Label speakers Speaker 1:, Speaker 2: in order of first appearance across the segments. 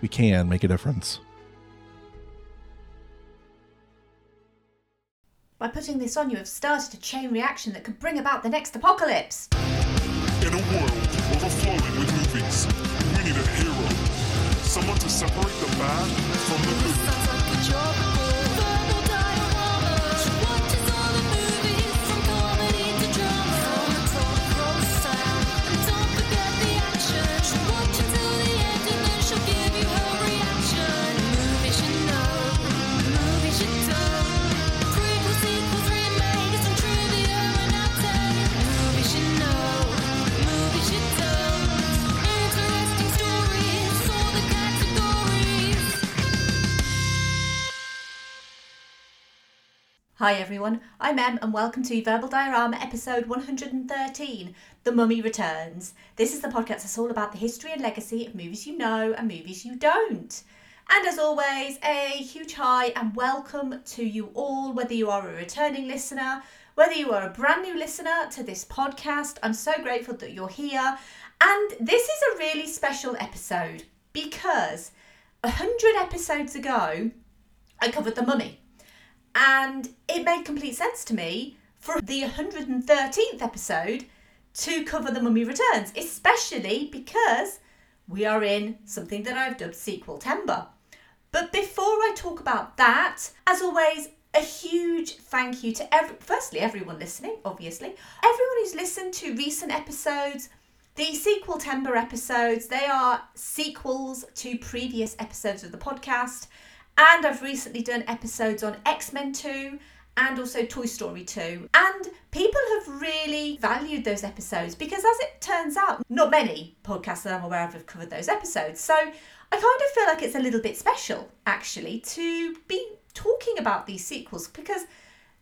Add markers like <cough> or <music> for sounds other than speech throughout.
Speaker 1: we can make a difference.
Speaker 2: By putting this on, you have started a chain reaction that could bring about the next apocalypse.
Speaker 3: In a world overflowing with movies, we need a hero. Someone to separate the bad from the good.
Speaker 2: Hi everyone, I'm Em and welcome to Verbal Diorama episode 113 The Mummy Returns. This is the podcast that's all about the history and legacy of movies you know and movies you don't. And as always, a huge hi and welcome to you all, whether you are a returning listener, whether you are a brand new listener to this podcast. I'm so grateful that you're here. And this is a really special episode because 100 episodes ago, I covered The Mummy. And it made complete sense to me for the 113th episode to cover The Mummy Returns, especially because we are in something that I've dubbed Sequel Timber. But before I talk about that, as always, a huge thank you to every, firstly everyone listening, obviously, everyone who's listened to recent episodes. The sequel timber episodes, they are sequels to previous episodes of the podcast. And I've recently done episodes on X Men 2 and also Toy Story 2. And people have really valued those episodes because, as it turns out, not many podcasts that I'm aware of have covered those episodes. So I kind of feel like it's a little bit special, actually, to be talking about these sequels because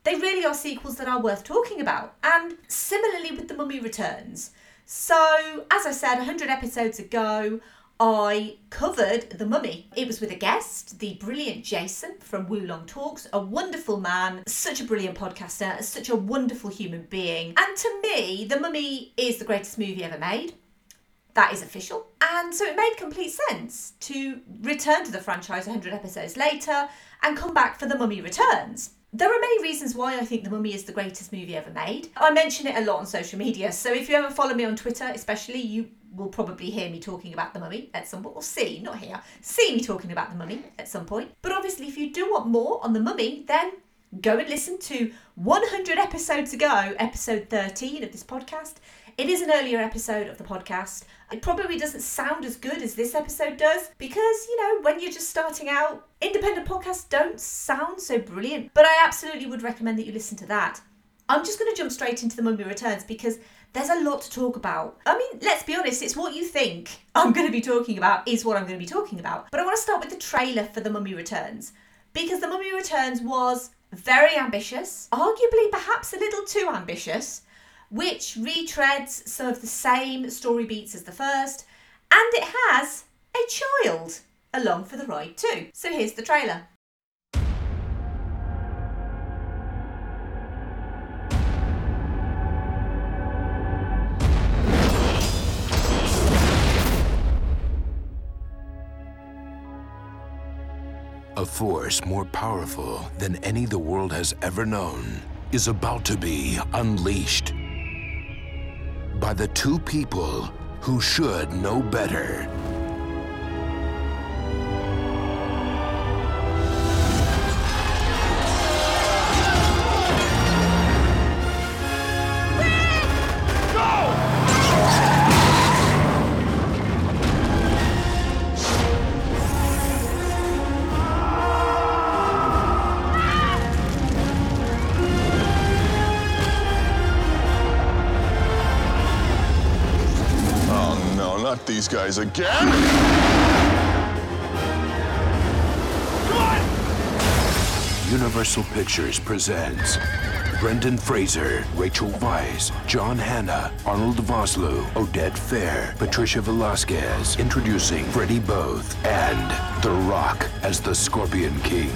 Speaker 2: they really are sequels that are worth talking about. And similarly with The Mummy Returns. So, as I said 100 episodes ago, I covered The Mummy. It was with a guest, the brilliant Jason from Wulong Talks, a wonderful man, such a brilliant podcaster, such a wonderful human being. And to me, The Mummy is the greatest movie ever made. That is official. And so it made complete sense to return to the franchise 100 episodes later and come back for The Mummy Returns. There are many reasons why I think The Mummy is the greatest movie ever made. I mention it a lot on social media, so if you ever follow me on Twitter, especially, you will probably hear me talking about the mummy at some point, or see, not hear, see me talking about the mummy at some point. But obviously, if you do want more on the mummy, then go and listen to 100 episodes ago, episode 13 of this podcast. It is an earlier episode of the podcast. It probably doesn't sound as good as this episode does because, you know, when you're just starting out, independent podcasts don't sound so brilliant. But I absolutely would recommend that you listen to that. I'm just going to jump straight into The Mummy Returns because there's a lot to talk about. I mean, let's be honest, it's what you think I'm going to be talking about is what I'm going to be talking about. But I want to start with the trailer for The Mummy Returns because The Mummy Returns was very ambitious, arguably perhaps a little too ambitious, which retreads some of the same story beats as the first, and it has a child along for the ride too. So here's the trailer.
Speaker 4: A force more powerful than any the world has ever known is about to be unleashed by the two people who should know better.
Speaker 3: These guys again.
Speaker 4: Universal Pictures presents Brendan Fraser, Rachel Weisz, John Hannah, Arnold Vosloo, Oded Fehr, Patricia Velasquez, introducing Freddie Boath and The Rock as the Scorpion King.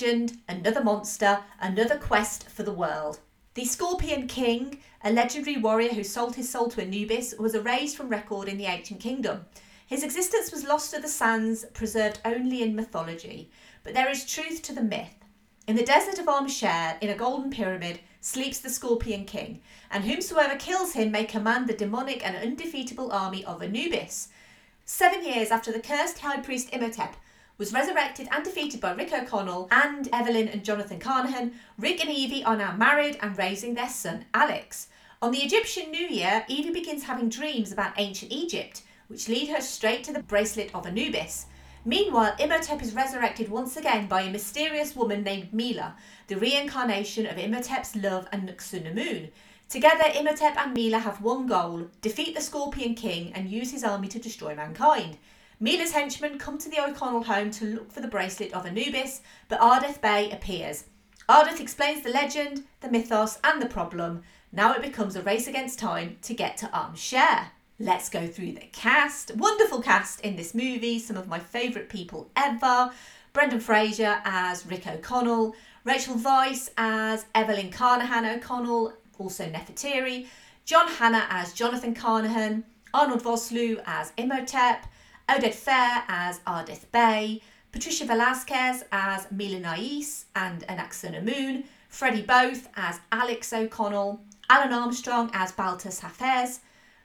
Speaker 2: Legend, another monster, another quest for the world. The Scorpion King, a legendary warrior who sold his soul to Anubis, was erased from record in the ancient kingdom. His existence was lost to the sands, preserved only in mythology. But there is truth to the myth. In the desert of Ahm Shere, in a golden pyramid, sleeps the Scorpion King, and whomsoever kills him may command the demonic and undefeatable army of Anubis. Seven years after the cursed high priest Imhotep was resurrected and defeated by Rick O'Connell and Evelyn and Jonathan Carnahan, Rick and Evie are now married and raising their son Alex. On the Egyptian New Year, Evie begins having dreams about ancient Egypt, which lead her straight to the bracelet of Anubis. Meanwhile, Imhotep is resurrected once again by a mysterious woman named Mila, the reincarnation of Imhotep's love Anck-su-namun. Together, Imhotep and Mila have one goal defeat the Scorpion King and use his army to destroy mankind. Mila's henchmen come to the O'Connell home to look for the bracelet of Anubis, but Ardeth Bay appears. Ardeth explains the legend, the mythos, and the problem. Now it becomes a race against time to get to Ahm Shere. Let's go through the cast. Wonderful cast in this movie, some of my favourite people ever. Brendan Fraser as Rick O'Connell, Rachel Weisz as Evelyn Carnahan O'Connell, also Nefertiri, John Hannah as Jonathan Carnahan, Arnold Vosloo as Imhotep, Oded Fehr as Ardeth Bay, Patricia Velasquez as Mila Nais and Anck-su-namun, Freddie Boath as Alex O'Connell, Alun Armstrong as Baltus Hafez,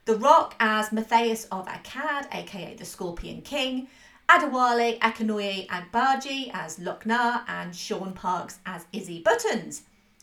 Speaker 2: The Rock as Mathayus of Akkad, aka the Scorpion King, Adewale Akinnuoye-Agbaje as Lock-Nah, and Shaun Parkes as Izzy Buttons.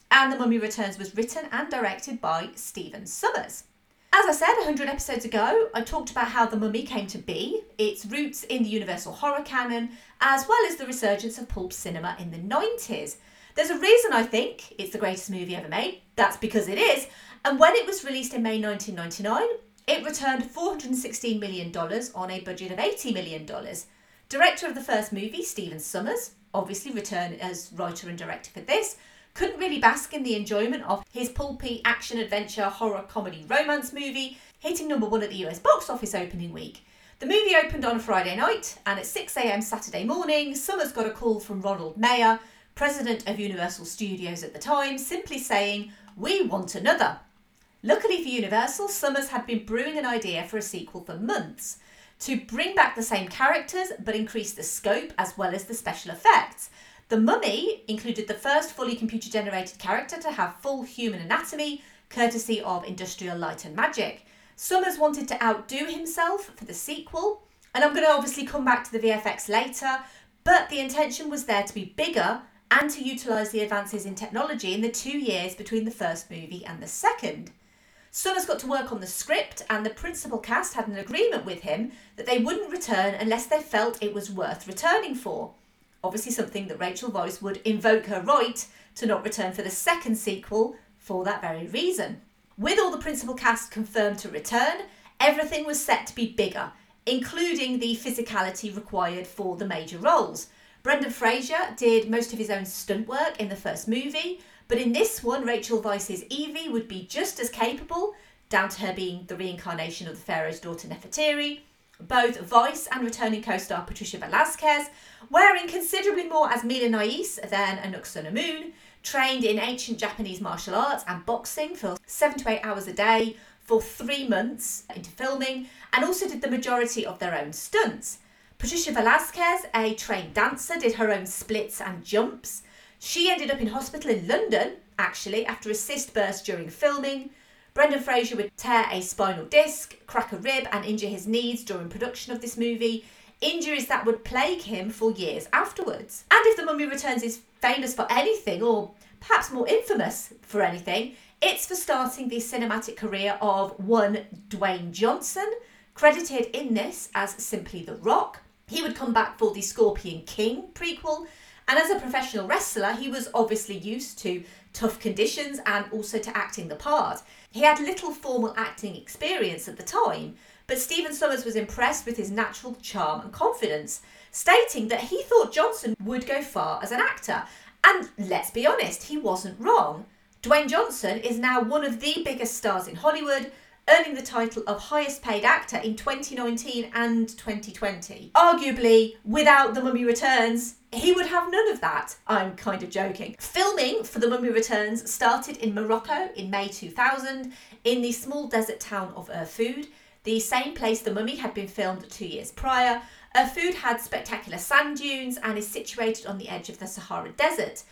Speaker 2: And The Mummy Returns was written and directed by Stephen Sommers. As I said 100 episodes ago, I talked about how The Mummy came to be, its roots in the Universal horror canon, as well as the resurgence of pulp cinema in the 90s. There's a reason I think it's the greatest movie ever made. That's because it is. And when it was released in May 1999, it returned $416 million on a budget of $80 million. Director of the first movie, Stephen Sommers, obviously returned as writer and director for this, couldn't really bask in the enjoyment of his pulpy action adventure horror comedy romance movie, hitting number one at the US box office opening week. The movie opened on a Friday night, and at 6am Saturday morning, Sommers got a call from Ronald Meyer, president of Universal Studios at the time, simply saying, We want another. Luckily for Universal, Sommers had been brewing an idea for a sequel for months to bring back the same characters but increase the scope as well as the special effects. The Mummy included the first fully computer generated character to have full human anatomy, courtesy of Industrial Light and Magic. Sommers wanted to outdo himself for the sequel, and I'm going to obviously come back to the VFX later, but the intention was there to be bigger and to utilise the advances in technology in the two years between the first movie and the second. Sommers got to work on the script, and the principal cast had an agreement with him that they wouldn't return unless they felt it was worth returning for. Obviously, something that Rachel Weisz would invoke her right to not return for the second sequel for that very reason. With all the principal cast confirmed to return, everything was set to be bigger, including the physicality required for the major roles. Brendan Fraser did most of his own stunt work in the first movie, but in this one, Rachel Weisz's Evie would be just as capable, down to her being the reincarnation of the Pharaoh's daughter Nefertiri. Both Weisz and returning co-star Patricia Velasquez, wearing considerably more as Mila Nais than Anck-su-namun, trained in ancient Japanese martial arts and boxing for seven to eight hours a day for three months into filming, and also did the majority of their own stunts. Patricia Velasquez, a trained dancer, did her own splits and jumps. She ended up in hospital in London, actually, after a cyst burst during filming. Brendan Fraser would tear a spinal disc, crack a rib, and injure his knees during production of this movie. injuries that would plague him for years afterwards. And if The Mummy Returns is famous for anything, or perhaps more infamous for anything, it's for starting the cinematic career of one Dwayne Johnson, credited in this as simply The Rock. He would come back for the Scorpion King prequel, and as a professional wrestler, he was obviously used to tough conditions and also to acting the part. He had little formal acting experience at the time, but Stephen Sommers was impressed with his natural charm and confidence, stating that he thought Johnson would go far as an actor. And let's be honest, he wasn't wrong. Dwayne Johnson is now one of the biggest stars in Hollywood, earning the title of highest paid actor in 2019 and 2020. Arguably, without The Mummy Returns, he would have none of that. I'm kind of joking. Filming for The Mummy Returns started in Morocco in May 2000 in the small desert town of Erfoud, the same place The Mummy had been filmed two years prior. Erfoud had spectacular sand dunes and is situated on the edge of the Sahara Desert.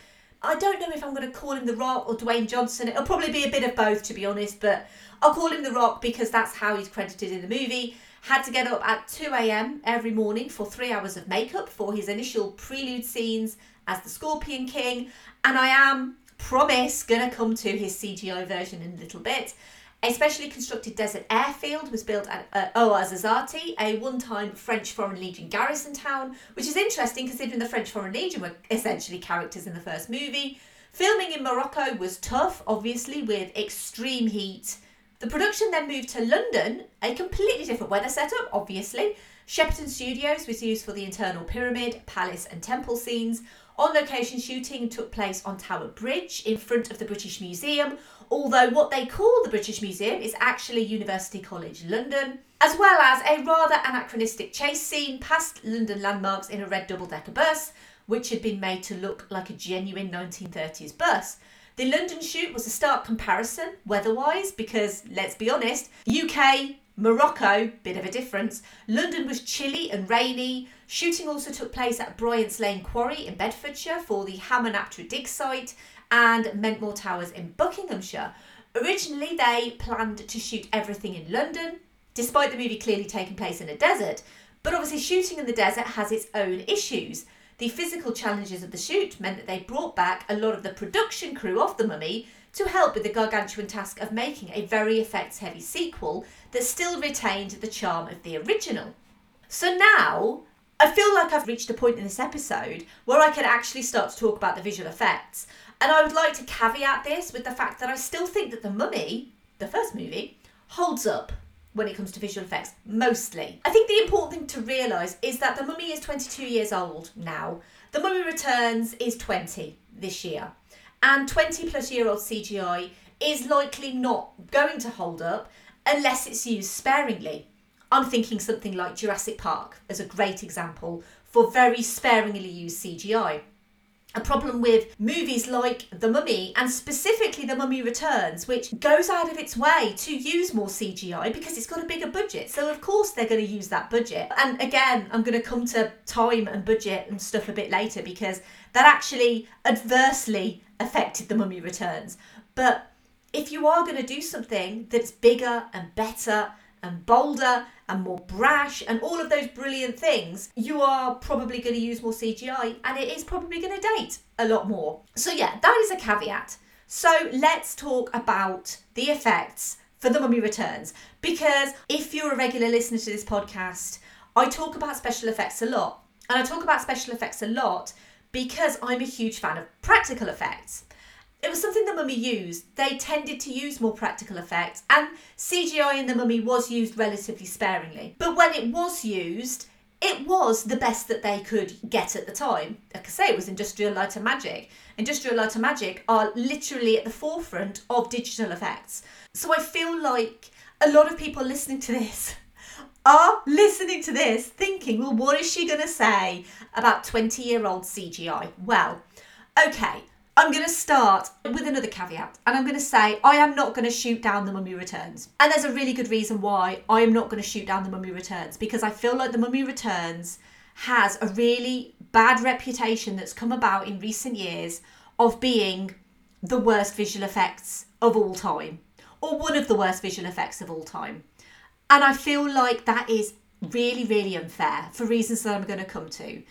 Speaker 2: I don't know if I'm going to call him The Rock or Dwayne Johnson. It'll probably be a bit of both, to be honest, but I'll call him The Rock because that's how he's credited in the movie. Had to get up at 2 a.m. every morning for three hours of makeup for his initial prelude scenes as the Scorpion King, and I am, promise, gonna come to his CGI version in a little bit. A specially constructed desert airfield was built at uh, Ouarzazate, a one-time French Foreign Legion garrison town, which is interesting considering the French Foreign Legion were essentially characters in the first movie. Filming in Morocco was tough, obviously, with extreme heat. The production then moved to London, a completely different weather setup, obviously. Shepperton Studios was used for the internal pyramid, palace, and temple scenes. On location shooting took place on Tower Bridge in front of the British Museum, although what they call the British Museum is actually University College London, as well as a rather anachronistic chase scene past London landmarks in a red double decker bus, which had been made to look like a genuine 1930s bus. The London shoot was a stark comparison weather wise because, let's be honest, UK, Morocco, bit of a difference. London was chilly and rainy. Shooting also took place at Bryant's Lane Quarry in Bedfordshire for the Hamunaptra dig site and Mentmore Towers in Buckinghamshire. Originally, they planned to shoot everything in London, despite the movie clearly taking place in a desert. But obviously, shooting in the desert has its own issues. The physical challenges of the shoot meant that they brought back a lot of the production crew of The Mummy to help with the gargantuan task of making a very effects heavy sequel that still retained the charm of the original. So now, I feel like I've reached a point in this episode where I can actually start to talk about the visual effects. And I would like to caveat this with the fact that I still think that The Mummy, the first movie, holds up when it comes to visual effects, mostly. I think the important thing to realise is that The Mummy is 22 years old now. The Mummy Returns is 20 this year. And 20 plus year old CGI is likely not going to hold up unless it's used sparingly. I'm thinking something like Jurassic Park as a great example for very sparingly used CGI a problem with movies like The Mummy and specifically The Mummy Returns, which goes out of its way to use more CGI because it's got a bigger budget. So, of course, they're going to use that budget. And again, I'm going to come to time and budget and stuff a bit later because that actually adversely affected The Mummy Returns. But if you are going to do something that's bigger and better and bolder and more brash and all of those brilliant things, you are probably going to use more CGI and it is probably going to date a lot more. So, yeah, that is a caveat. So, let's talk about the effects for The Mummy Returns because if you're a regular listener to this podcast, I talk about special effects a lot. And I talk about special effects a lot because I'm a huge fan of practical effects it was something the mummy used. They tended to use more practical effects, and CGI in the mummy was used relatively sparingly. But when it was used, it was the best that they could get at the time. Like I say, it was Industrial Light and Magic. Industrial Light and Magic are literally at the forefront of digital effects. So I feel like a lot of people listening to this <laughs> are listening to this thinking, well, what is she going to say about 20 year old CGI? Well, okay, I'm going to start with another caveat, and I'm going to say I am not going to shoot down The Mummy Returns. And there's a really good reason why I am not going to shoot down The Mummy Returns because I feel like The Mummy Returns has a really bad reputation that's come about in recent years of being the worst visual effects of all time, or one of the worst visual effects of all time. And I feel like that is really, really unfair for reasons that I'm going to come to.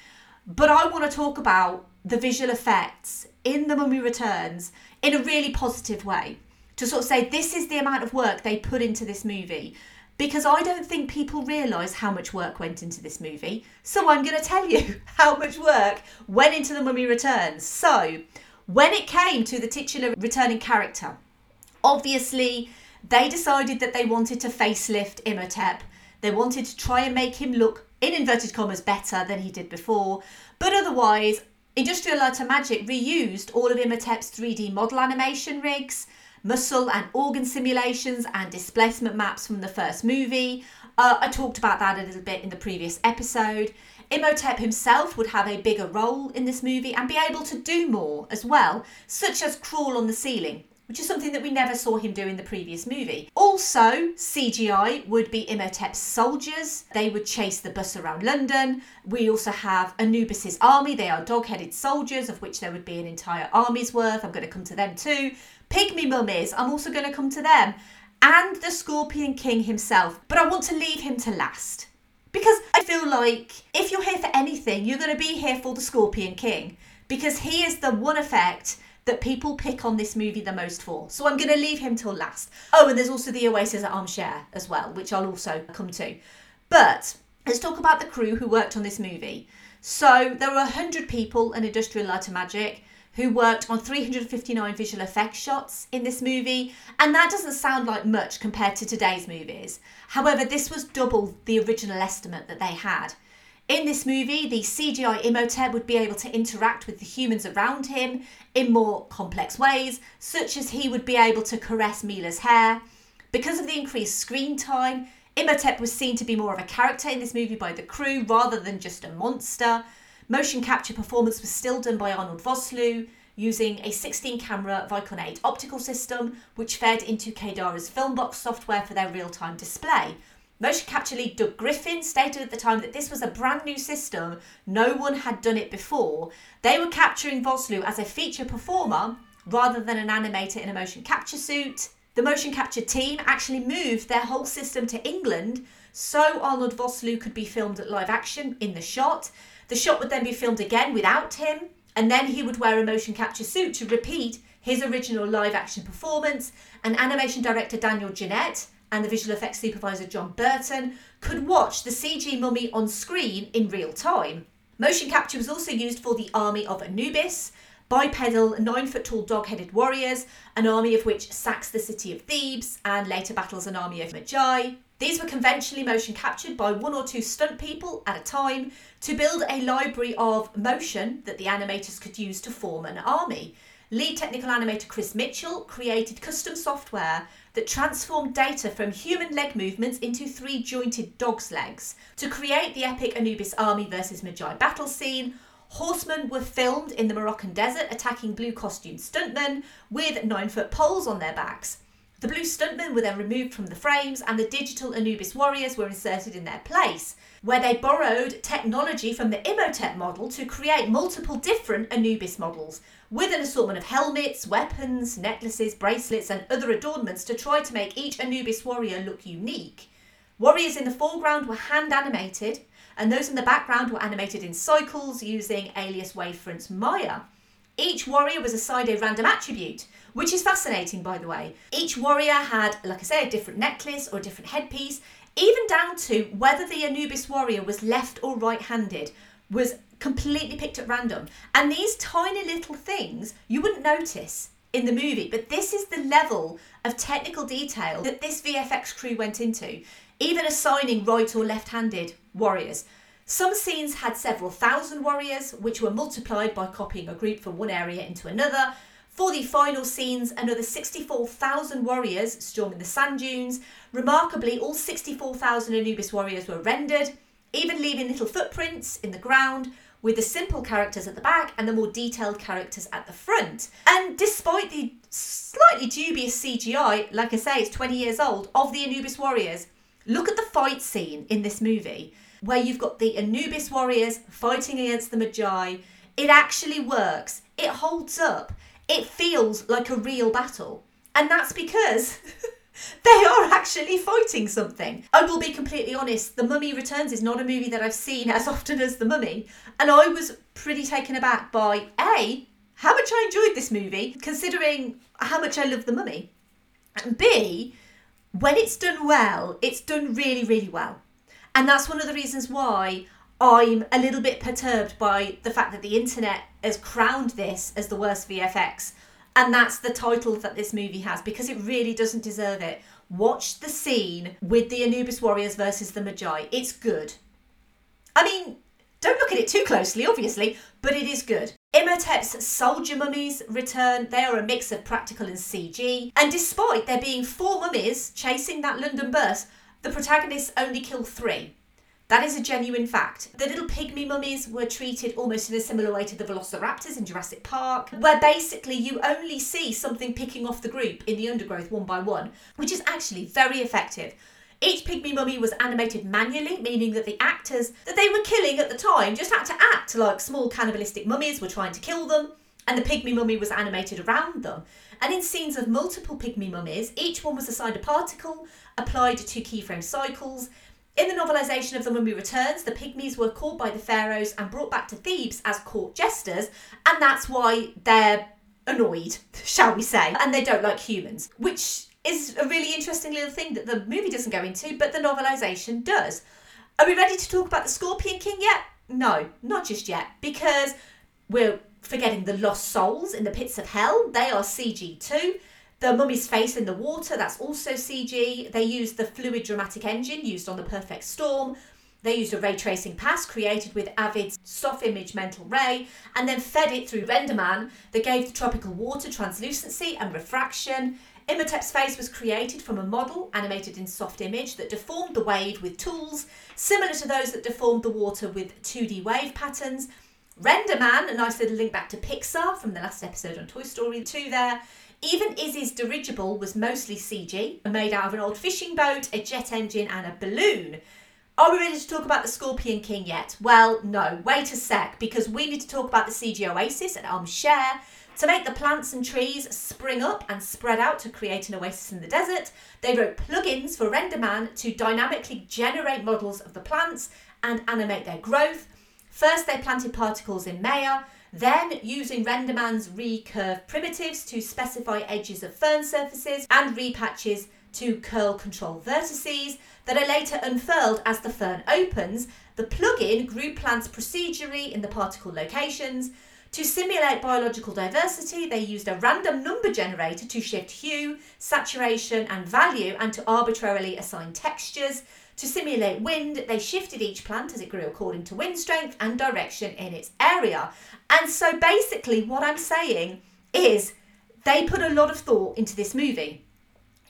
Speaker 2: But I want to talk about the visual effects in The Mummy Returns in a really positive way. To sort of say, this is the amount of work they put into this movie. Because I don't think people realise how much work went into this movie. So I'm going to tell you <laughs> how much work went into The Mummy Returns. So, when it came to the titular returning character, obviously they decided that they wanted to facelift Imhotep. They wanted to try and make him look, in inverted commas, better than he did before. But otherwise, Industrial Light and Magic reused all of Imhotep's 3D model animation rigs, muscle and organ simulations, and displacement maps from the first movie. Uh, I talked about that a little bit in the previous episode. Imhotep himself would have a bigger role in this movie and be able to do more as well, such as crawl on the ceiling, which is something that we never saw him do in the previous movie. Also, CGI would be Imhotep's soldiers. They would chase the bus around London. We also have Anubis's army. They are dog-headed soldiers, of which there would be an entire army's worth. I'm going to come to them too. Pygmy mummies. I'm also going to come to them. And the Scorpion King himself. But I want to leave him to last. Because I feel like if you're here for anything, you're going to be here for the Scorpion King. Because he is the one effect that people pick on this movie the most for. So I'm going to leave him till last. Oh, and there's also the Oasis at Ahm Shere as well, which I'll also come to. But let's talk about the crew who worked on this movie. So there were 100 people in Industrial Light and Magic who worked on 359 visual effects shots in this movie, and that doesn't sound like much compared to today's movies. However, this was double the original estimate that they had. In this movie, the CGI Imhotep would be able to interact with the humans around him in more complex ways, such as he would be able to caress Mila's hair. Because of the increased screen time, Imhotep was seen to be more of a character in this movie by the crew rather than just a monster. Motion capture performance was still done by Arnold Vosloo using a 16 camera Vicon 8 optical system, which fed into Kaydara's FiLMBOX software for their real time display. Motion capture lead Doug Griffin stated at the time that this was a brand new system, no one had done it before. They were capturing Vosloo as a feature performer rather than an animator in a motion capture suit. The motion capture team actually moved their whole system to England so Arnold Vosloo could be filmed at live action in the shot. The shot would then be filmed again without him, and then he would wear a motion capture suit to repeat his original live action performance. And animation director Daniel Jeannette and the visual effects supervisor John Berton could watch the CG mummy on screen in real time. Motion capture was also used for the army of Anubis, bipedal, nine foot tall dog headed warriors, an army of which sacks the city of Thebes and later battles an army of Magi. These were conventionally motion captured by one or two stunt people at a time to build a library of motion that the animators could use to form an army. Lead technical animator Chris Mitchell created custom software that transformed data from human leg movements into three jointed dog's legs. To create the epic Anubis army versus Magi battle scene, horsemen were filmed in the Moroccan desert attacking blue costumed stuntmen with nine foot poles on their backs. The blue stuntmen were then removed from the frames and the digital Anubis warriors were inserted in their place, where they borrowed technology from the Imhotep model to create multiple different Anubis models, with an assortment of helmets, weapons, necklaces, bracelets, and other adornments to try to make each Anubis warrior look unique. Warriors in the foreground were hand animated, and those in the background were animated in cycles using Alias Wavefront's Maya. Each warrior was assigned a random attribute, which is fascinating, by the way. Each warrior had, like I say, a different necklace or a different headpiece, even down to whether the Anubis warrior was left or right handed was completely picked at random. And these tiny little things you wouldn't notice in the movie, but this is the level of technical detail that this VFX crew went into, even assigning right or left handed warriors. Some scenes had several thousand warriors, which were multiplied by copying a group from one area into another. For the final scenes, another 64,000 warriors storming the sand dunes. Remarkably, all 64,000 Anubis warriors were rendered, even leaving little footprints in the ground, with the simple characters at the back and the more detailed characters at the front. And despite the slightly dubious CGI, like I say, it's 20 years old, of the Anubis warriors, look at the fight scene in this movie where you've got the Anubis warriors fighting against the Magi. It actually works. It holds up. It feels like a real battle. And that's because <laughs> <laughs> they are actually fighting something. I will be completely honest, The Mummy Returns is not a movie that I've seen as often as The Mummy, and I was pretty taken aback by A, how much I enjoyed this movie, considering how much I love The Mummy, and B, when it's done well, it's done really, really well. And that's one of the reasons why I'm a little bit perturbed by the fact that the internet has crowned this as the worst VFX. And that's the title that this movie has because it really doesn't deserve it. Watch the scene with the Anubis warriors versus the Magi. It's good. I mean, don't look at it too closely, obviously, but it is good. Imhotep's soldier mummies return. They are a mix of practical and CG. And despite there being four mummies chasing that London bus, the protagonists only kill three. That is a genuine fact. The little pygmy mummies were treated almost in a similar way to the velociraptors in Jurassic Park, where basically you only see something picking off the group in the undergrowth one by one, which is actually very effective. Each pygmy mummy was animated manually, meaning that the actors that they were killing at the time just had to act like small cannibalistic mummies were trying to kill them, and the pygmy mummy was animated around them. And in scenes of multiple pygmy mummies, each one was assigned a particle, applied to keyframe cycles, in the novelisation of The Mummy Returns, the pygmies were caught by the pharaohs and brought back to Thebes as court jesters, and that's why they're annoyed, <laughs> shall we say, and they don't like humans, which is a really interesting little thing that the movie doesn't go into, but the novelisation does. Are we ready to talk about the Scorpion King yet? No, not just yet, because we're forgetting the lost souls in the pits of hell. They are CG too. The mummy's face in the water, that's also CG. They used the fluid dramatic engine used on the Perfect Storm. They used a ray tracing pass created with Avid's Softimage mental ray and then fed it through RenderMan that gave the tropical water translucency and refraction. Imhotep's face was created from a model animated in Softimage that deformed the wave with tools similar to those that deformed the water with 2D wave patterns. RenderMan, a nice little link back to Pixar from the last episode on Toy Story 2 there, even Izzy's dirigible was mostly CG, made out of an old fishing boat, a jet engine, and a balloon. Are we ready to talk about the Scorpion King yet? Well, no, wait a sec, because we need to talk about the CG Oasis at Ahm Shere. To make the plants and trees spring up and spread out to create an oasis in the desert, they wrote plugins for RenderMan to dynamically generate models of the plants and animate their growth. First, they planted particles in Maya, then, using RenderMan's RiCurves primitives to specify edges of fern surfaces and RiPatches to curl control vertices that are later unfurled as the fern opens, the plugin grew plants procedurally in the particle locations. To simulate biological diversity, they used a random number generator to shift hue, saturation, and value and to arbitrarily assign textures. To simulate wind, they shifted each plant as it grew according to wind strength and direction in its area. And so basically, what I'm saying is they put a lot of thought into this movie.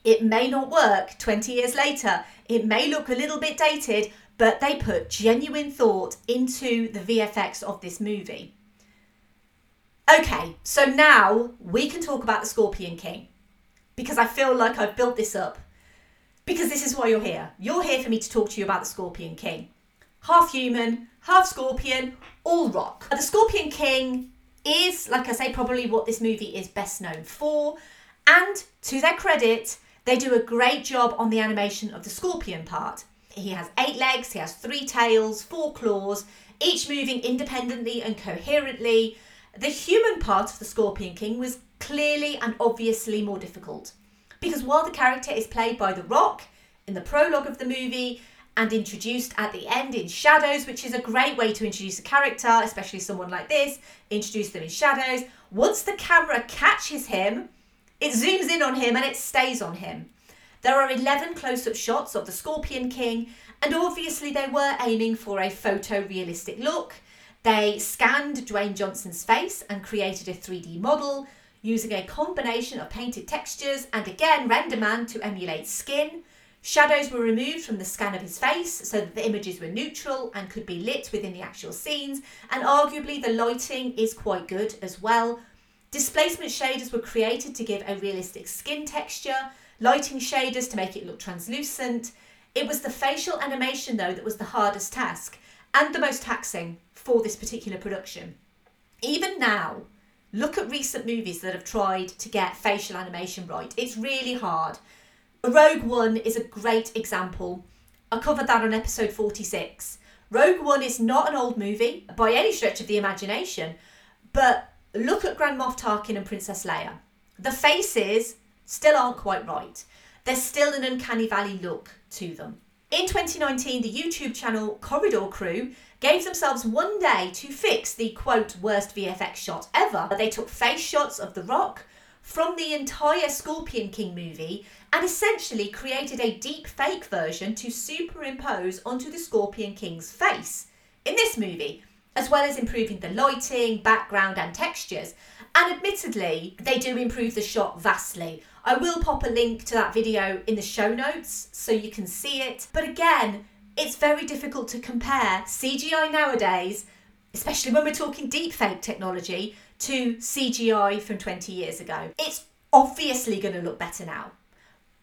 Speaker 2: It may not work 20 years later, it may look a little bit dated, but they put genuine thought into the VFX of this movie. Okay, so now we can talk about the Scorpion King because I feel like I've built this up because this is why you're here. You're here for me to talk to you about the Scorpion King. Half human, half scorpion, all rock. The Scorpion King is, like I say, probably what this movie is best known for. And to their credit, they do a great job on the animation of the scorpion part. He has eight legs, he has three tails, four claws, each moving independently and coherently. The human part of the Scorpion King was clearly and obviously more difficult. Because while the character is played by The Rock in the prologue of the movie and introduced at the end in shadows, which is a great way to introduce a character, especially someone like this, introduce them in shadows. Once the camera catches him, it zooms in on him and it stays on him. There are 11 close up shots of the Scorpion King, and obviously they were aiming for a photorealistic look. They scanned Dwayne Johnson's face and created a 3D model using a combination of painted textures and again RenderMan to emulate skin. Shadows were removed from the scan of his face so that the images were neutral and could be lit within the actual scenes, and arguably the lighting is quite good as well. Displacement shaders were created to give a realistic skin texture, lighting shaders to make it look translucent. It was the facial animation, though, that was the hardest task and the most taxing for this particular production. Even now, Look at recent movies that have tried to get facial animation right. It's really hard. Rogue One is a great example. I covered that on episode 46. Rogue One is not an old movie by any stretch of the imagination, but look at Grand Moff Tarkin and Princess Leia. The faces still aren't quite right. There's still an uncanny valley look to them. In 2019, the YouTube channel Corridor Crew gave themselves one day to fix the quote worst VFX shot ever. They took face shots of The Rock from the entire Scorpion King movie and essentially created a deep fake version to superimpose onto the Scorpion King's face in this movie, as well as improving the lighting, background, and textures. And admittedly, they do improve the shot vastly. I will pop a link to that video in the show notes so you can see it. But again, it's very difficult to compare CGI nowadays, especially when we're talking deepfake technology, to CGI from 20 years ago. It's obviously going to look better now.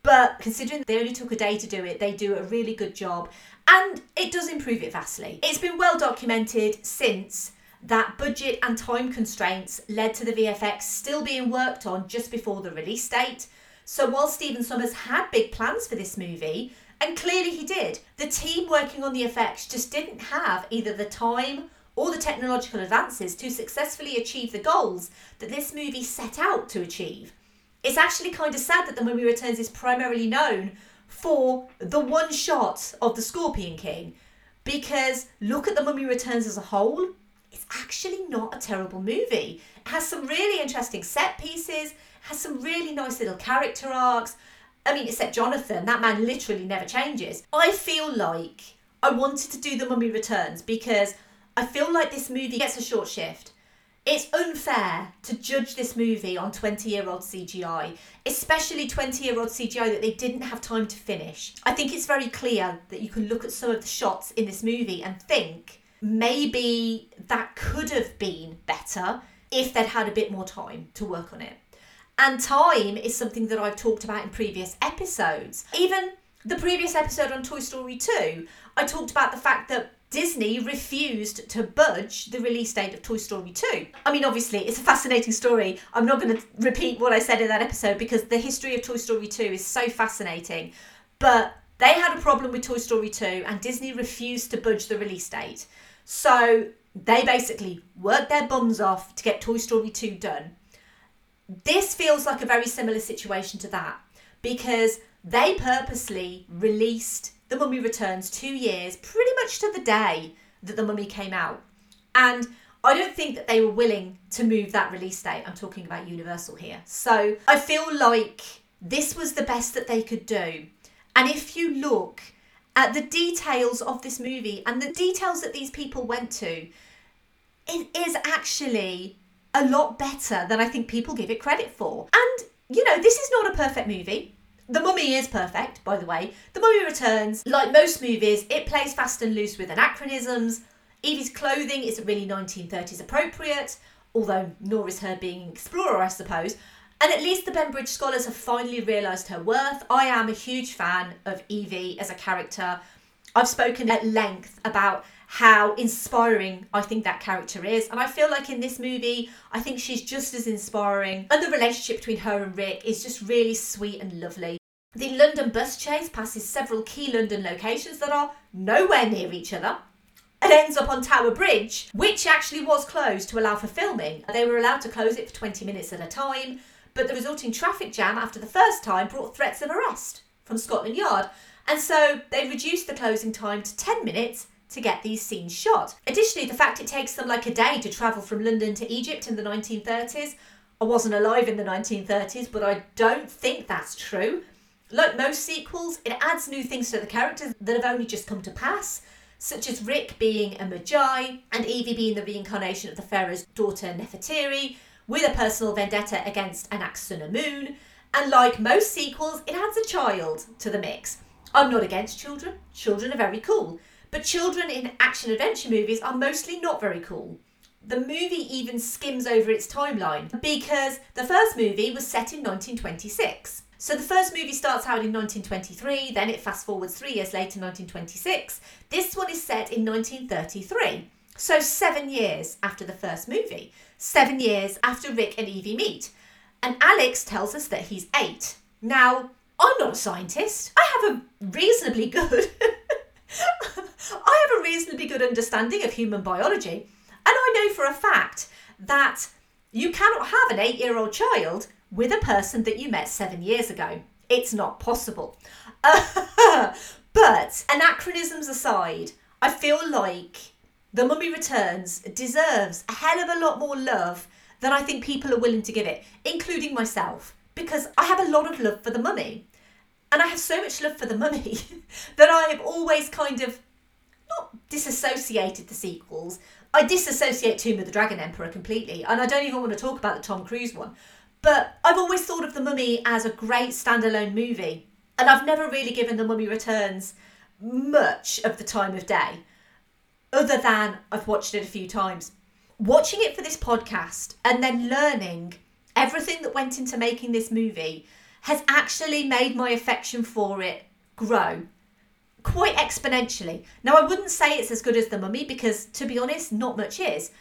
Speaker 2: But considering they only took a day to do it, they do a really good job and it does improve it vastly. It's been well documented since that budget and time constraints led to the VFX still being worked on just before the release date. So while Stephen Sommers had big plans for this movie, and clearly he did, the team working on the effects just didn't have either the time or the technological advances to successfully achieve the goals that this movie set out to achieve. It's actually kind of sad that The Mummy Returns is primarily known for the one shot of the Scorpion King because look at The Mummy Returns as a whole it's actually not a terrible movie. It has some really interesting set pieces, has some really nice little character arcs. I mean, except Jonathan, that man literally never changes. I feel like I wanted to do The Mummy Returns because I feel like this movie gets a short shift. It's unfair to judge this movie on 20 year old CGI, especially 20 year old CGI that they didn't have time to finish. I think it's very clear that you can look at some of the shots in this movie and think, maybe that could have been better if they'd had a bit more time to work on it. And time is something that I've talked about in previous episodes. Even the previous episode on Toy Story 2, I talked about the fact that Disney refused to budge the release date of Toy Story 2. I mean, obviously, it's a fascinating story. I'm not going to repeat what I said in that episode because the history of Toy Story 2 is so fascinating. But they had a problem with Toy Story 2 and Disney refused to budge the release date. So they basically worked their bums off to get Toy Story 2 done. This feels like a very similar situation to that because they purposely released The Mummy Returns two years, pretty much to the day that The Mummy came out. And I don't think that they were willing to move that release date. I'm talking about Universal here. So I feel like this was the best that they could do. And if you look at the details of this movie and the details that these people went to, it is actually a lot better than I think people give it credit for. And, you know, this is not a perfect movie. The Mummy is perfect, by the way. The Mummy Returns, like most movies, it plays fast and loose with anachronisms. Evie's clothing isn't really 1930s appropriate, although nor is her being an explorer, I suppose. And at least the Bembridge scholars have finally realised her worth. I am a huge fan of Evie as a character. I've spoken at length about how inspiring I think that character is. And I feel like in this movie, I think she's just as inspiring. And the relationship between her and Rick is just really sweet and lovely. The London bus chase passes several key London locations that are nowhere near each other and ends up on Tower Bridge, which actually was closed to allow for filming. They were allowed to close it for 20 minutes at a time but the resulting traffic jam after the first time brought threats of arrest from Scotland Yard, and so they reduced the closing time to 10 minutes to get these scenes shot. Additionally, the fact it takes them like a day to travel from London to Egypt in the 1930s. I wasn't alive in the 1930s, but I don't think that's true. Like most sequels, it adds new things to the characters that have only just come to pass, such as Rick being a Magi and Evie being the reincarnation of the Pharaoh's daughter Nefertiti, with a personal vendetta against Anck-su-namun, and like most sequels, it adds a child to the mix. I'm not against children, children are very cool, but children in action adventure movies are mostly not very cool. The movie even skims over its timeline because the first movie was set in 1926. So the first movie starts out in 1923, then it fast forwards three years later, 1926. This one is set in 1933. So, seven years after the first movie, seven years after Rick and Evie meet. And Alex tells us that he's eight. Now, I'm not a scientist. I have a reasonably good <laughs> I have a reasonably good understanding of human biology, and I know for a fact that you cannot have an 8-year-old child with a person that you met 7 years ago. It's not possible. <laughs> but anachronisms aside, I feel like The Mummy Returns deserves a hell of a lot more love than I think people are willing to give it, including myself, because I have a lot of love for The Mummy. And I have so much love for The Mummy <laughs> that I have always kind of not disassociated the sequels. I disassociate Tomb of the Dragon Emperor completely, and I don't even want to talk about the Tom Cruise one. But I've always thought of The Mummy as a great standalone movie, and I've never really given The Mummy Returns much of the time of day, other than I've watched it a few times. Watching it for this podcast and then learning everything that went into making this movie has actually made my affection for it grow quite exponentially. Now, I wouldn't say it's as good as The Mummy because, to be honest, not much is.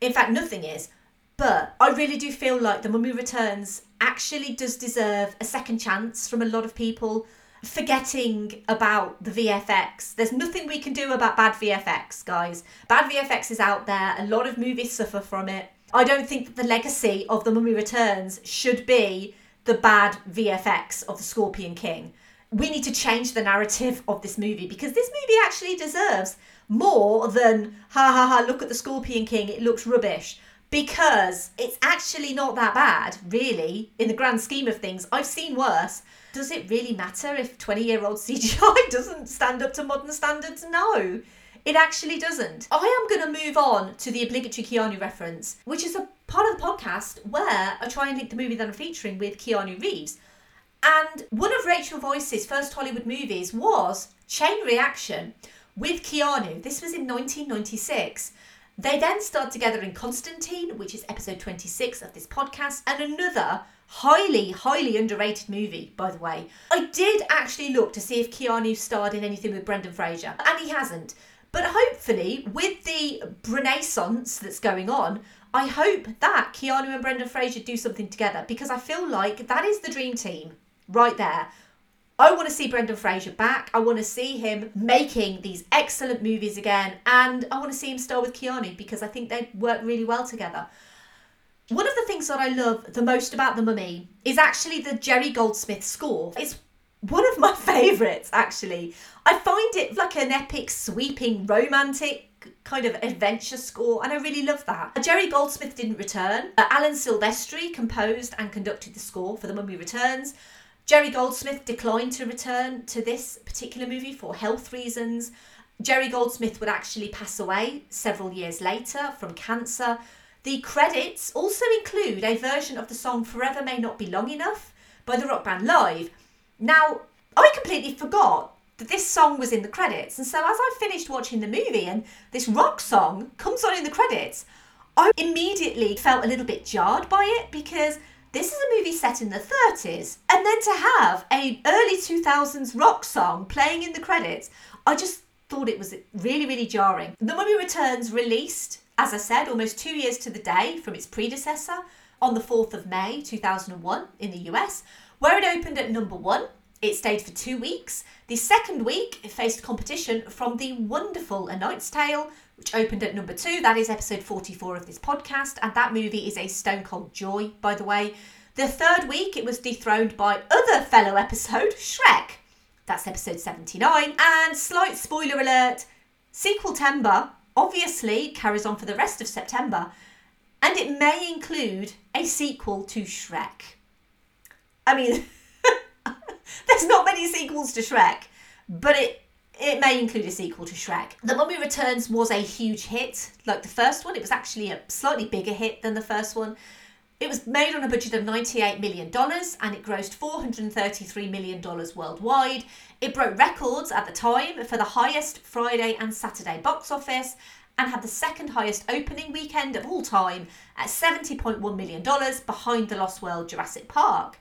Speaker 2: In fact, nothing is. But I really do feel like The Mummy Returns actually does deserve a second chance from a lot of people. Forgetting about the VFX. There's nothing we can do about bad VFX, guys. Bad VFX is out there. A lot of movies suffer from it. I don't think the legacy of The Mummy Returns should be the bad VFX of The Scorpion King. We need to change the narrative of this movie because this movie actually deserves more than ha ha ha look at the Scorpion King, it looks rubbish. Because it's actually not that bad, really, in the grand scheme of things. I've seen worse. Does it really matter if 20 year old CGI <laughs> doesn't stand up to modern standards? No. It actually doesn't. I am going to move on to the obligatory Keanu reference, which is a part of the podcast where I try and link the movie that I'm featuring with Keanu Reeves. And one of Rachel Weisz's first Hollywood movies was Chain Reaction with Keanu. This was in 1996. They then starred together in Constantine, which is episode 26 of this podcast, and another highly, highly underrated movie, by the way. I did actually look to see if Keanu starred in anything with Brendan Fraser, and he hasn't. But hopefully, with the renaissance that's going on, I hope that Keanu and Brendan Fraser do something together because I feel like that is the dream team right there. I want to see Brendan Fraser back. I want to see him making these excellent movies again. And I want to see him star with Keanu because I think they work really well together. One of the things that I love the most about The Mummy is actually the Jerry Goldsmith score. It's one of my <laughs> favourites, actually. I find it like an epic, sweeping, romantic kind of adventure score, and I really love that. Jerry Goldsmith didn't return. Uh, Alan Silvestri composed and conducted the score for The Mummy Returns. Jerry Goldsmith declined to return to this particular movie for health reasons. Jerry Goldsmith would actually pass away several years later from cancer. The credits also include a version of the song Forever May Not Be Long Enough by the rock band Live. Now, I completely forgot that this song was in the credits, and so as I finished watching the movie and this rock song comes on in the credits, I immediately felt a little bit jarred by it because this is a movie set in the 30s and then to have a early 2000s rock song playing in the credits i just thought it was really really jarring the mummy returns released as i said almost two years to the day from its predecessor on the 4th of may 2001 in the us where it opened at number one it stayed for two weeks. The second week, it faced competition from the wonderful A Knight's Tale, which opened at number two. That is episode 44 of this podcast, and that movie is a stone cold joy, by the way. The third week, it was dethroned by other fellow episode, Shrek. That's episode 79. And slight spoiler alert Sequeltember obviously carries on for the rest of September, and it may include a sequel to Shrek. I mean, <laughs> there's not many sequels to Shrek, but it it may include a sequel to Shrek. The Mummy Returns was a huge hit, like the first one. It was actually a slightly bigger hit than the first one. It was made on a budget of $98 million and it grossed $433 million worldwide. It broke records at the time for the highest Friday and Saturday box office and had the second highest opening weekend of all time at $70.1 million behind The Lost World Jurassic Park.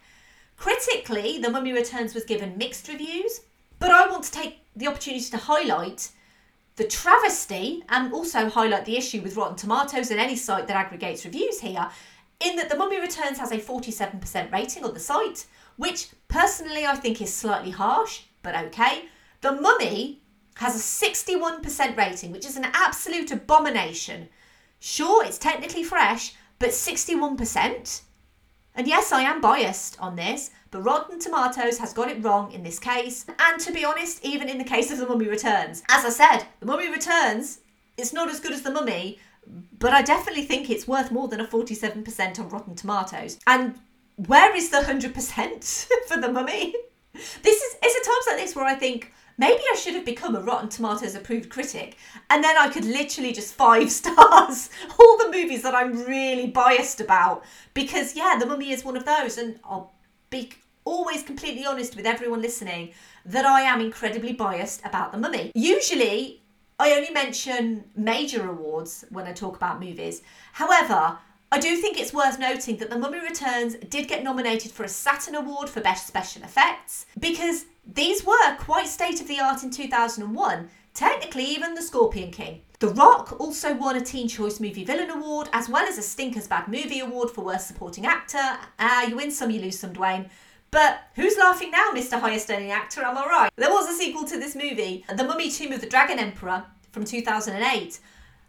Speaker 2: Critically, The Mummy Returns was given mixed reviews, but I want to take the opportunity to highlight the travesty and also highlight the issue with Rotten Tomatoes and any site that aggregates reviews here, in that The Mummy Returns has a 47% rating on the site, which personally I think is slightly harsh, but okay. The Mummy has a 61% rating, which is an absolute abomination. Sure, it's technically fresh, but 61%? And yes, I am biased on this, but Rotten Tomatoes has got it wrong in this case. And to be honest, even in the case of The Mummy Returns. As I said, The Mummy Returns is not as good as The Mummy, but I definitely think it's worth more than a 47% on Rotten Tomatoes. And where is the 100% <laughs> for The Mummy? This is, it's at times like this where I think, maybe I should have become a Rotten Tomatoes approved critic, and then I could literally just five <laughs> stars all the movies that I'm really biased about. Because yeah, The Mummy is one of those, and I'll be always completely honest with everyone listening that I am incredibly biased about The Mummy. Usually, I only mention major awards when I talk about movies. However, I do think it's worth noting that The Mummy Returns did get nominated for a Saturn Award for Best Special Effects because these were quite state of the art in 2001, technically, even The Scorpion King. The Rock also won a Teen Choice Movie Villain Award as well as a Stinkers Bad Movie Award for Worst Supporting Actor. Ah, you win some, you lose some, Dwayne. But who's laughing now, Mr. Highest Earning Actor? Am I right? There was a sequel to this movie, The Mummy Tomb of the Dragon Emperor from 2008.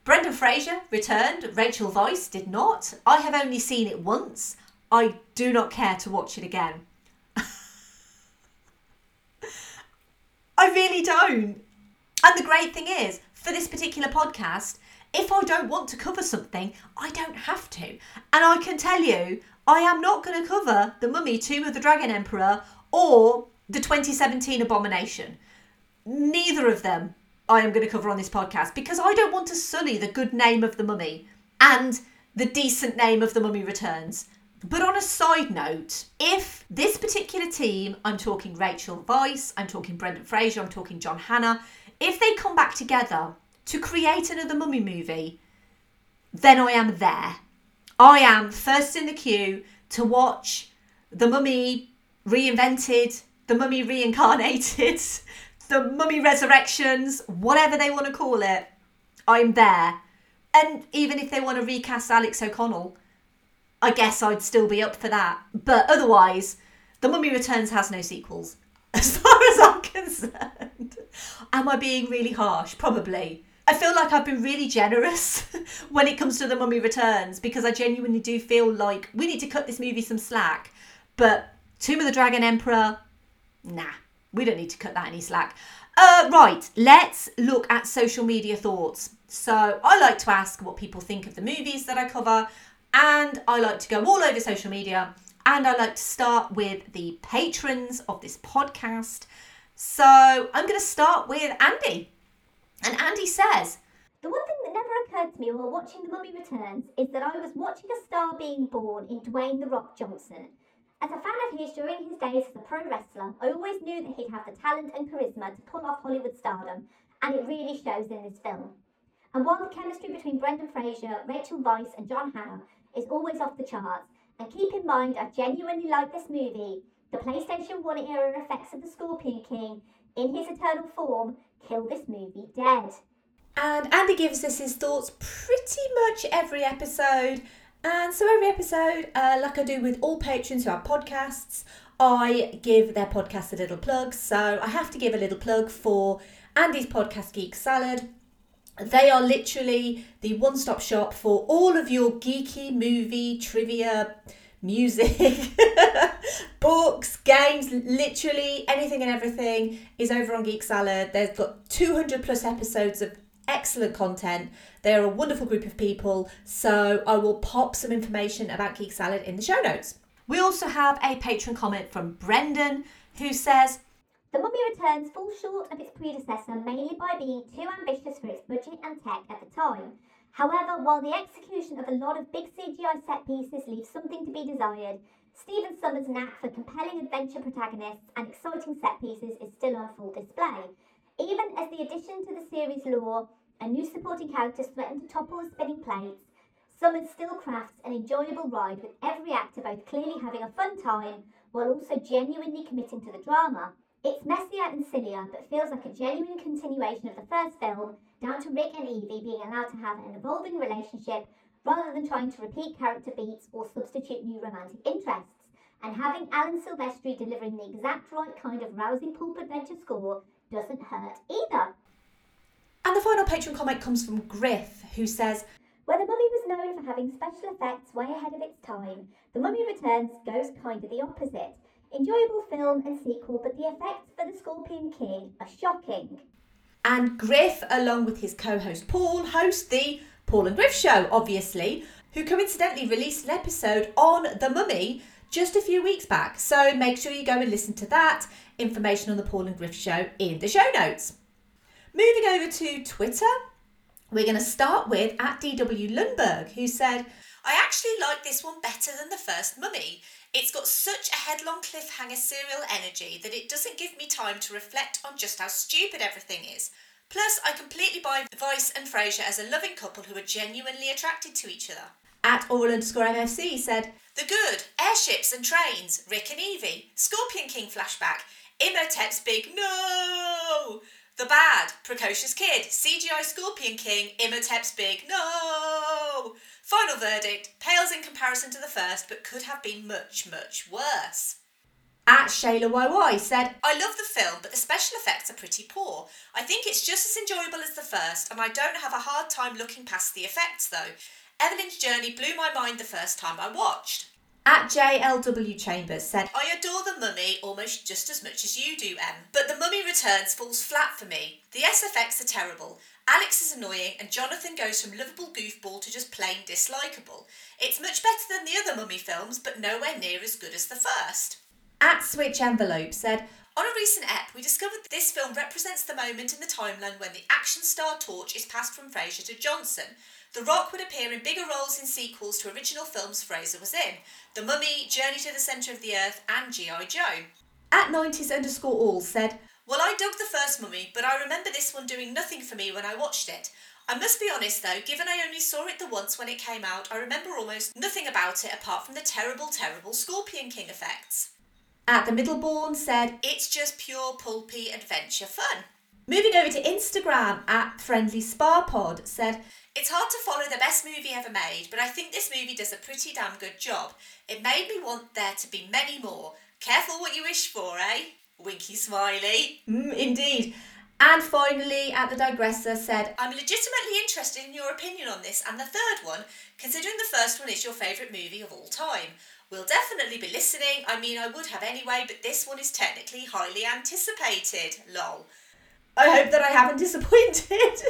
Speaker 2: Brendan Fraser returned, Rachel Weisz did not. I have only seen it once. I do not care to watch it again. <laughs> I really don't. And the great thing is, for this particular podcast, if I don't want to cover something, I don't have to. And I can tell you, I am not going to cover The Mummy, Tomb of the Dragon Emperor, or the 2017 Abomination. Neither of them I am going to cover on this podcast because I don't want to sully the good name of The Mummy and the decent name of The Mummy Returns. But on a side note, if this particular team, I'm talking Rachel Weisz, I'm talking Brendan Fraser, I'm talking John Hannah, if they come back together to create another Mummy movie, then I am there. I am first in the queue to watch The Mummy reinvented, The Mummy reincarnated, <laughs> The Mummy Resurrections, whatever they want to call it. I'm there. And even if they want to recast Alex O'Connell, I guess I'd still be up for that. But otherwise, The Mummy Returns has no sequels, <laughs> as far as I'm concerned. Am I being really harsh? Probably. I feel like I've been really generous <laughs> when it comes to The Mummy Returns because I genuinely do feel like we need to cut this movie some slack. But Tomb of the Dragon Emperor, nah, we don't need to cut that any slack. Uh, right, let's look at social media thoughts. So I like to ask what people think of the movies that I cover, and I like to go all over social media, and I like to start with the patrons of this podcast. So I'm going to start with Andy. And Andy says,
Speaker 5: The one thing that never occurred to me while watching The Mummy Returns is that I was watching a star being born in Dwayne The Rock Johnson. As a fan of his during his days as a pro wrestler, I always knew that he'd have the talent and charisma to pull off Hollywood stardom, and it really shows in this film. And while the chemistry between Brendan Fraser, Rachel Weisz, and John Hannah is always off the charts, and keep in mind I genuinely like this movie, the PlayStation 1 era effects of the Scorpion King, in his eternal form, kill this movie dead.
Speaker 2: And Andy gives us his thoughts pretty much every episode. And so every episode, uh, like I do with all patrons who have podcasts, I give their podcast a little plug. So I have to give a little plug for Andy's podcast, Geek Salad. They are literally the one stop shop for all of your geeky movie trivia, music, <laughs> books, games, literally anything and everything is over on Geek Salad. They've got 200 plus episodes of excellent content. They're a wonderful group of people, so I will pop some information about Geek Salad in the show notes. We also have a patron comment from Brendan who says,
Speaker 5: The Mummy Returns falls short of its predecessor mainly by being too ambitious for its budget and tech at the time. However, while the execution of a lot of big CGI set pieces leaves something to be desired, Stephen Sommers' knack for compelling adventure protagonists and exciting set pieces is still on full display. Even as the addition to the series lore and new supporting characters threaten to topple the spinning plates, Sommers still crafts an enjoyable ride with every actor both clearly having a fun time while also genuinely committing to the drama. It's messier and sillier, but feels like a genuine continuation of the first film, down to Rick and Evie being allowed to have an evolving relationship rather than trying to repeat character beats or substitute new romantic interests. and having Alan Silvestri delivering the exact right kind of rousing pulp adventure score doesn't hurt either.
Speaker 2: And the final patron comment comes from Griff, who says,
Speaker 5: Where The Mummy was known for having special effects way ahead of its time, The Mummy Returns goes kind of the opposite. Enjoyable film and sequel, but the effects for The Scorpion King are shocking.
Speaker 2: And Griff, along with his co host Paul, host the Paul and Griff Show, obviously, who coincidentally released an episode on The Mummy just a few weeks back. So make sure you go and listen to that. Information on the Paul and Griff Show in the show notes. Moving over to Twitter, we're going to start with at DW Lundberg, who said, I actually like this one better than the first Mummy. It's got such a headlong cliffhanger serial energy that it doesn't give me time to reflect on just how stupid everything is. Plus, I completely buy Weisz and Fraser as a loving couple who are genuinely attracted to each other. At Oral underscore MFC said, The good, airships and trains, Rick and Evie, Scorpion King flashback, Imhotep's big no! The bad, precocious kid, CGI Scorpion King, Imhotep's big no! Final verdict, pales in comparison to the first, but could have been much, much worse. At Shayla YY said, I love the film, but the special effects are pretty poor. I think it's just as enjoyable as the first, and I don't have a hard time looking past the effects though. Evelyn's journey blew my mind the first time I watched. At JLW Chambers said, I adore The Mummy almost just as much as you do, Em, but The Mummy Returns falls flat for me. The SFX are terrible. Alex is annoying, and Jonathan goes from lovable goofball to just plain dislikable. It's much better than the other Mummy films, but nowhere near as good as the first. At Switch Envelope said, on a recent ep, we discovered that this film represents the moment in the timeline when the action star torch is passed from Fraser to Johnson. The Rock would appear in bigger roles in sequels to original films Fraser was in The Mummy, Journey to the Centre of the Earth, and G.I. Joe. At 90s underscore all said, Well, I dug the first Mummy, but I remember this one doing nothing for me when I watched it. I must be honest though, given I only saw it the once when it came out, I remember almost nothing about it apart from the terrible, terrible Scorpion King effects. At the Middleborn said, It's just pure pulpy adventure fun. Moving over to Instagram, at Friendly Spa Pod said, It's hard to follow the best movie ever made, but I think this movie does a pretty damn good job. It made me want there to be many more. Careful what you wish for, eh? Winky smiley. Mm, indeed. And finally, at the digressor said, I'm legitimately interested in your opinion on this and the third one, considering the first one is your favourite movie of all time. We'll definitely be listening. I mean, I would have anyway, but this one is technically highly anticipated. Lol. I hope that I haven't <laughs> disappointed.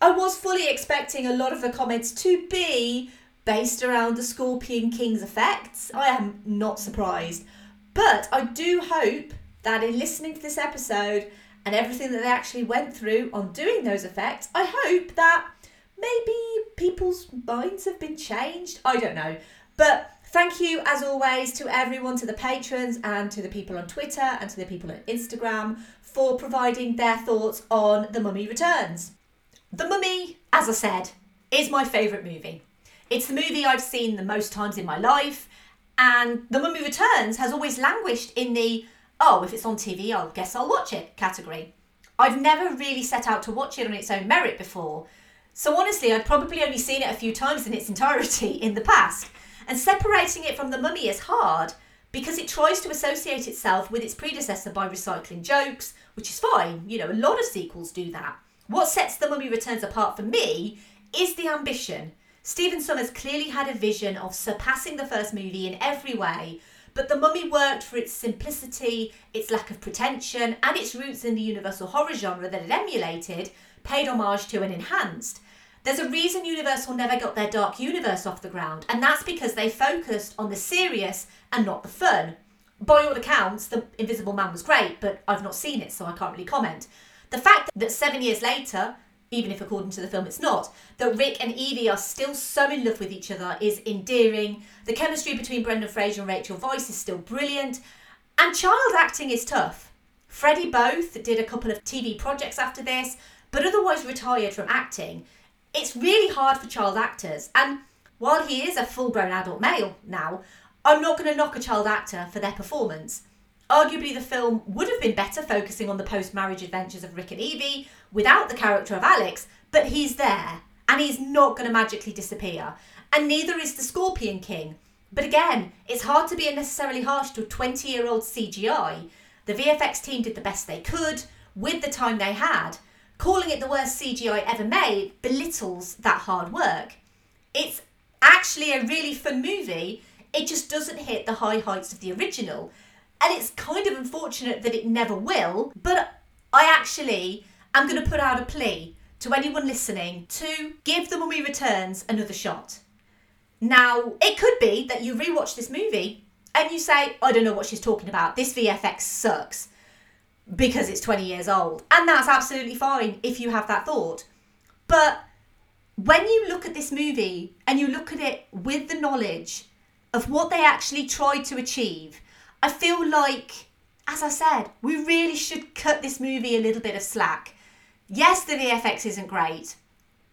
Speaker 2: I was fully expecting a lot of the comments to be based around the Scorpion King's effects. I am not surprised. But I do hope that in listening to this episode and everything that they actually went through on doing those effects, I hope that maybe people's minds have been changed. I don't know. But Thank you, as always, to everyone, to the patrons and to the people on Twitter and to the people on Instagram for providing their thoughts on The Mummy Returns. The Mummy, as I said, is my favourite movie. It's the movie I've seen the most times in my life, and The Mummy Returns has always languished in the oh, if it's on TV, I'll guess I'll watch it category. I've never really set out to watch it on its own merit before. So honestly, I've probably only seen it a few times in its entirety in the past. And separating it from the mummy is hard because it tries to associate itself with its predecessor by recycling jokes, which is fine. You know, a lot of sequels do that. What sets The Mummy Returns apart for me is the ambition. Stephen Sommers clearly had a vision of surpassing the first movie in every way, but The Mummy worked for its simplicity, its lack of pretension, and its roots in the universal horror genre that it emulated, paid homage to, and enhanced. There's a reason Universal never got their Dark Universe off the ground, and that's because they focused on the serious and not the fun. By all accounts, The Invisible Man was great, but I've not seen it, so I can't really comment. The fact that seven years later, even if according to the film it's not, that Rick and Evie are still so in love with each other is endearing. The chemistry between Brendan Fraser and Rachel Weisz is still brilliant. And child acting is tough. Freddie Boath did a couple of TV projects after this, but otherwise retired from acting it's really hard for child actors. And while he is a full grown adult male now, I'm not going to knock a child actor for their performance. Arguably, the film would have been better focusing on the post marriage adventures of Rick and Evie without the character of Alex, but he's there and he's not going to magically disappear. And neither is the Scorpion King. But again, it's hard to be unnecessarily harsh to a 20 year old CGI. The VFX team did the best they could with the time they had. Calling it the worst CGI ever made belittles that hard work. It's actually a really fun movie, it just doesn't hit the high heights of the original. And it's kind of unfortunate that it never will, but I actually am going to put out a plea to anyone listening to give The Mummy Returns another shot. Now, it could be that you rewatch this movie and you say, I don't know what she's talking about. This VFX sucks because it's 20 years old. And that's absolutely fine if you have that thought. But when you look at this movie and you look at it with the knowledge of what they actually tried to achieve, I feel like, as I said, we really should cut this movie a little bit of slack. Yes, the VFX isn't great.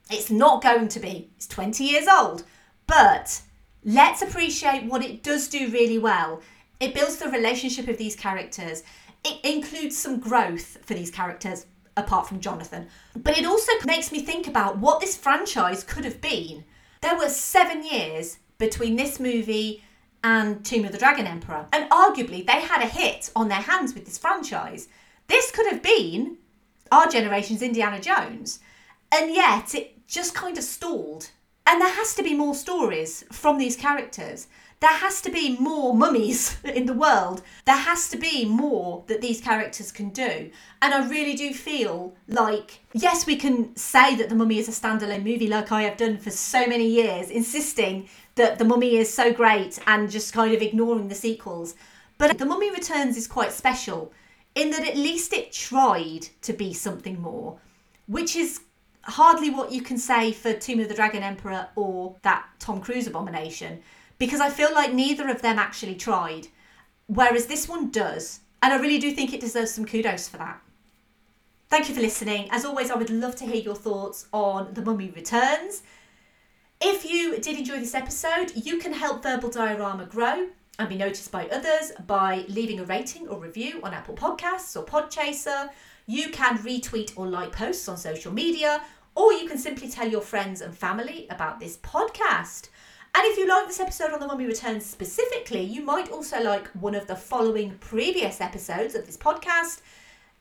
Speaker 2: It's not going to be. It's 20 years old. But let's appreciate what it does do really well. It builds the relationship of these characters. It includes some growth for these characters, apart from Jonathan. But it also makes me think about what this franchise could have been. There were seven years between this movie and Tomb of the Dragon Emperor, and arguably they had a hit on their hands with this franchise. This could have been our generation's Indiana Jones, and yet it just kind of stalled. And there has to be more stories from these characters there has to be more mummies <laughs> in the world. There has to be more that these characters can do. And I really do feel like, yes, we can say that The Mummy is a standalone movie, like I have done for so many years, insisting that The Mummy is so great and just kind of ignoring the sequels. But The Mummy Returns is quite special in that at least it tried to be something more, which is hardly what you can say for Tomb of the Dragon Emperor or that Tom Cruise abomination because I feel like neither of them actually tried, whereas this one does. And I really do think it deserves some kudos for that. Thank you for listening. As always, I would love to hear your thoughts on The Mummy Returns. If you did enjoy this episode, you can help Verbal Diorama grow and be noticed by others by leaving a rating or review on Apple Podcasts or Podchaser. You can retweet or like posts on social media, or you can simply tell your friends and family about this podcast. And if you like this episode on The Mummy Returns specifically, you might also like one of the following previous episodes of this podcast.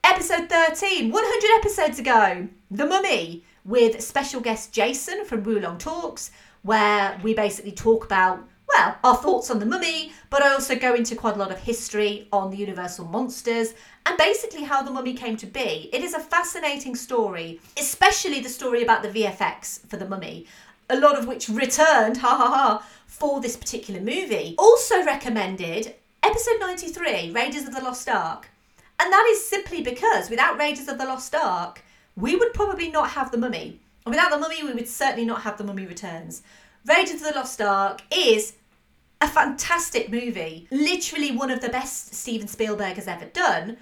Speaker 2: Episode 13, 100 episodes ago, The Mummy, with special guest Jason from Wulong Talks, where we basically talk about, well, our thoughts on The Mummy, but I also go into quite a lot of history on the Universal Monsters and basically how The Mummy came to be. It is a fascinating story, especially the story about the VFX for The Mummy a lot of which returned, ha ha ha, for this particular movie. Also recommended episode 93, Raiders of the Lost Ark. And that is simply because without Raiders of the Lost Ark, we would probably not have The Mummy. And without The Mummy, we would certainly not have The Mummy Returns. Raiders of the Lost Ark is a fantastic movie, literally one of the best Steven Spielberg has ever done.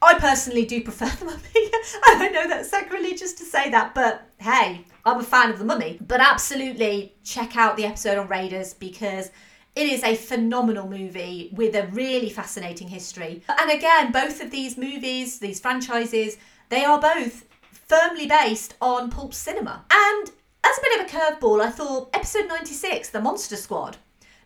Speaker 2: I personally do prefer <laughs> The Mummy. I know that's sacrilegious to say that, but hey, I'm a fan of The Mummy. But absolutely check out the episode on Raiders because it is a phenomenal movie with a really fascinating history. And again, both of these movies, these franchises, they are both firmly based on pulp cinema. And as a bit of a curveball, I thought episode 96, The Monster Squad.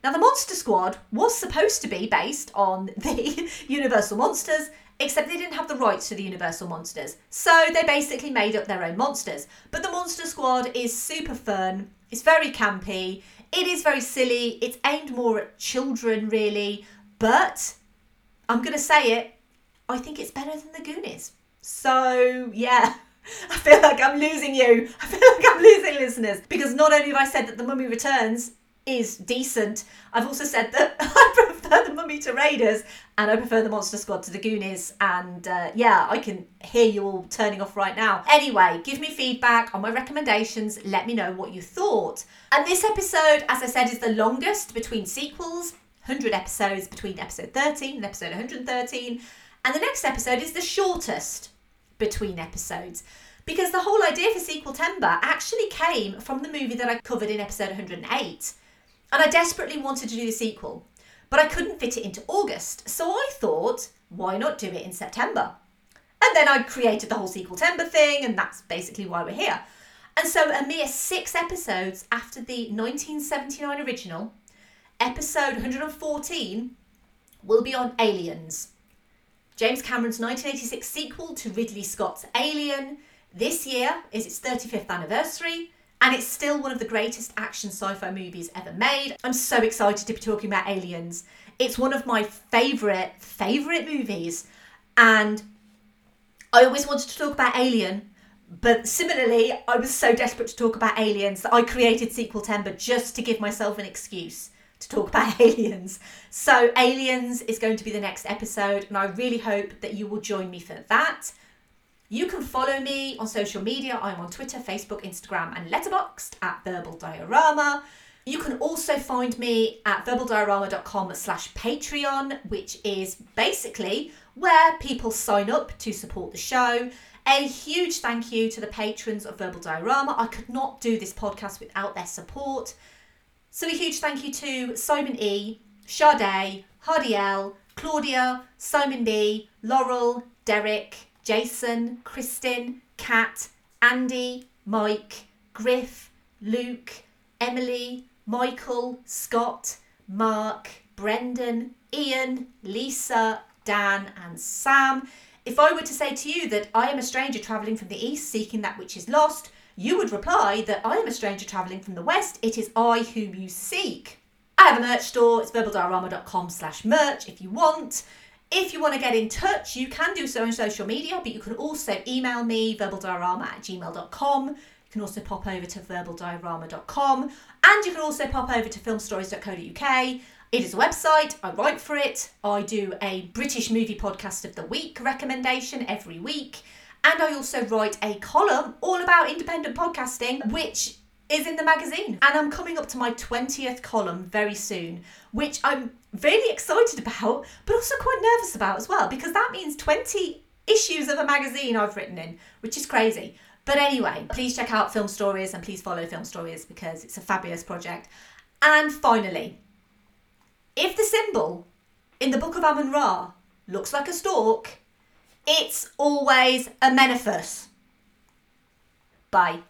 Speaker 2: Now, The Monster Squad was supposed to be based on <laughs> the Universal Monsters, except they didn't have the rights to the Universal monsters. So they basically made up their own monsters. But the Monster Squad is super fun, it's very campy, it is very silly, it's aimed more at children, really. But I'm going to say it, I think it's better than the Goonies. So, yeah. <laughs> I feel like I'm losing you. <laughs> I feel like I'm losing listeners because not only have I said that The Mummy Returns is decent. I've also said that <laughs> I prefer the Mummy to Raiders and I prefer the Monster Squad to the Goonies. And uh, yeah, I can hear you all turning off right now. Anyway, give me feedback on my recommendations. Let me know what you thought. And this episode, as I said, is the longest between sequels 100 episodes between episode 13 and episode 113. And the next episode is the shortest between episodes because the whole idea for Sequeltember actually came from the movie that I covered in episode 108 and I desperately wanted to do the sequel, but I couldn't fit it into August. So I thought, why not do it in September? And then I created the whole Sequeltember thing, and that's basically why we're here. And so, a mere six episodes after the 1979 original, episode 114 will be on aliens. James Cameron's 1986 sequel to Ridley Scott's Alien. This year is its 35th anniversary, and it's still one of the greatest action sci fi movies ever made. I'm so excited to be talking about Aliens. It's one of my favourite, favourite movies, and I always wanted to talk about Alien, but similarly, I was so desperate to talk about Aliens that I created Sequeltember just to give myself an excuse to talk about <laughs> aliens. So, Aliens is going to be the next episode, and I really hope that you will join me for that. You can follow me on social media. I'm on Twitter, Facebook, Instagram, and Letterboxd at Verbal Diorama. You can also find me at verbaldiorama.com slash Patreon, which is basically where people sign up to support the show. A huge thank you to the patrons of Verbal Diorama. I could not do this podcast without their support. So a huge thank you to Simon E, Sade, Hardy L, Claudia, Simon B, Laurel, Derek, Jason, Kristin, Kat, Andy, Mike, Griff, Luke, Emily, Michael, Scott, Mark, Brendan, Ian, Lisa, Dan, and Sam. If I were to say to you that I am a stranger travelling from the east seeking that which is lost, you would reply that I am a stranger travelling from the west, it is I whom you seek. I have a merch store, it's verbaldiorama.com slash merch if you want. If you want to get in touch, you can do so on social media, but you can also email me, verbaldiorama at gmail.com. You can also pop over to verbaldiorama.com and you can also pop over to filmstories.co.uk. It is a website, I write for it, I do a British movie podcast of the week recommendation every week, and I also write a column all about independent podcasting, which is in the magazine. And I'm coming up to my 20th column very soon, which I'm really excited about, but also quite nervous about as well, because that means 20 issues of a magazine I've written in, which is crazy. But anyway, please check out Film Stories and please follow Film Stories because it's a fabulous project. And finally, if the symbol in the Book of Amun Ra looks like a stork, it's always a Menephus. Bye.